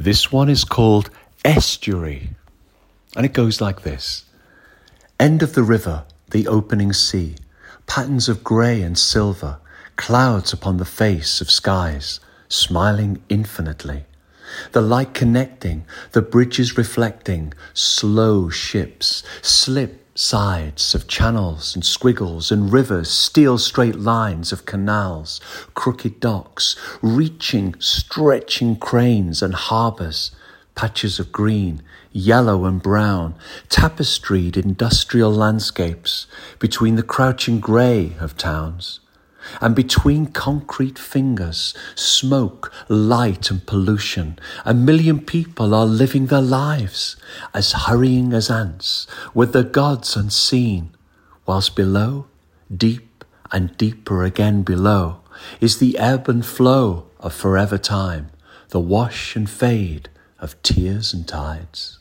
This one is called Estuary, and it goes like this End of the river, the opening sea, patterns of grey and silver, clouds upon the face of skies, smiling infinitely. The light connecting, the bridges reflecting, slow ships, slip sides of channels and squiggles and rivers, steel straight lines of canals, crooked docks, reaching, stretching cranes and harbours, patches of green, yellow and brown, tapestried industrial landscapes between the crouching grey of towns. And between concrete fingers, smoke, light, and pollution, a million people are living their lives, as hurrying as ants, with the gods unseen, whilst below, deep and deeper again below, is the ebb and flow of forever time, the wash and fade of tears and tides.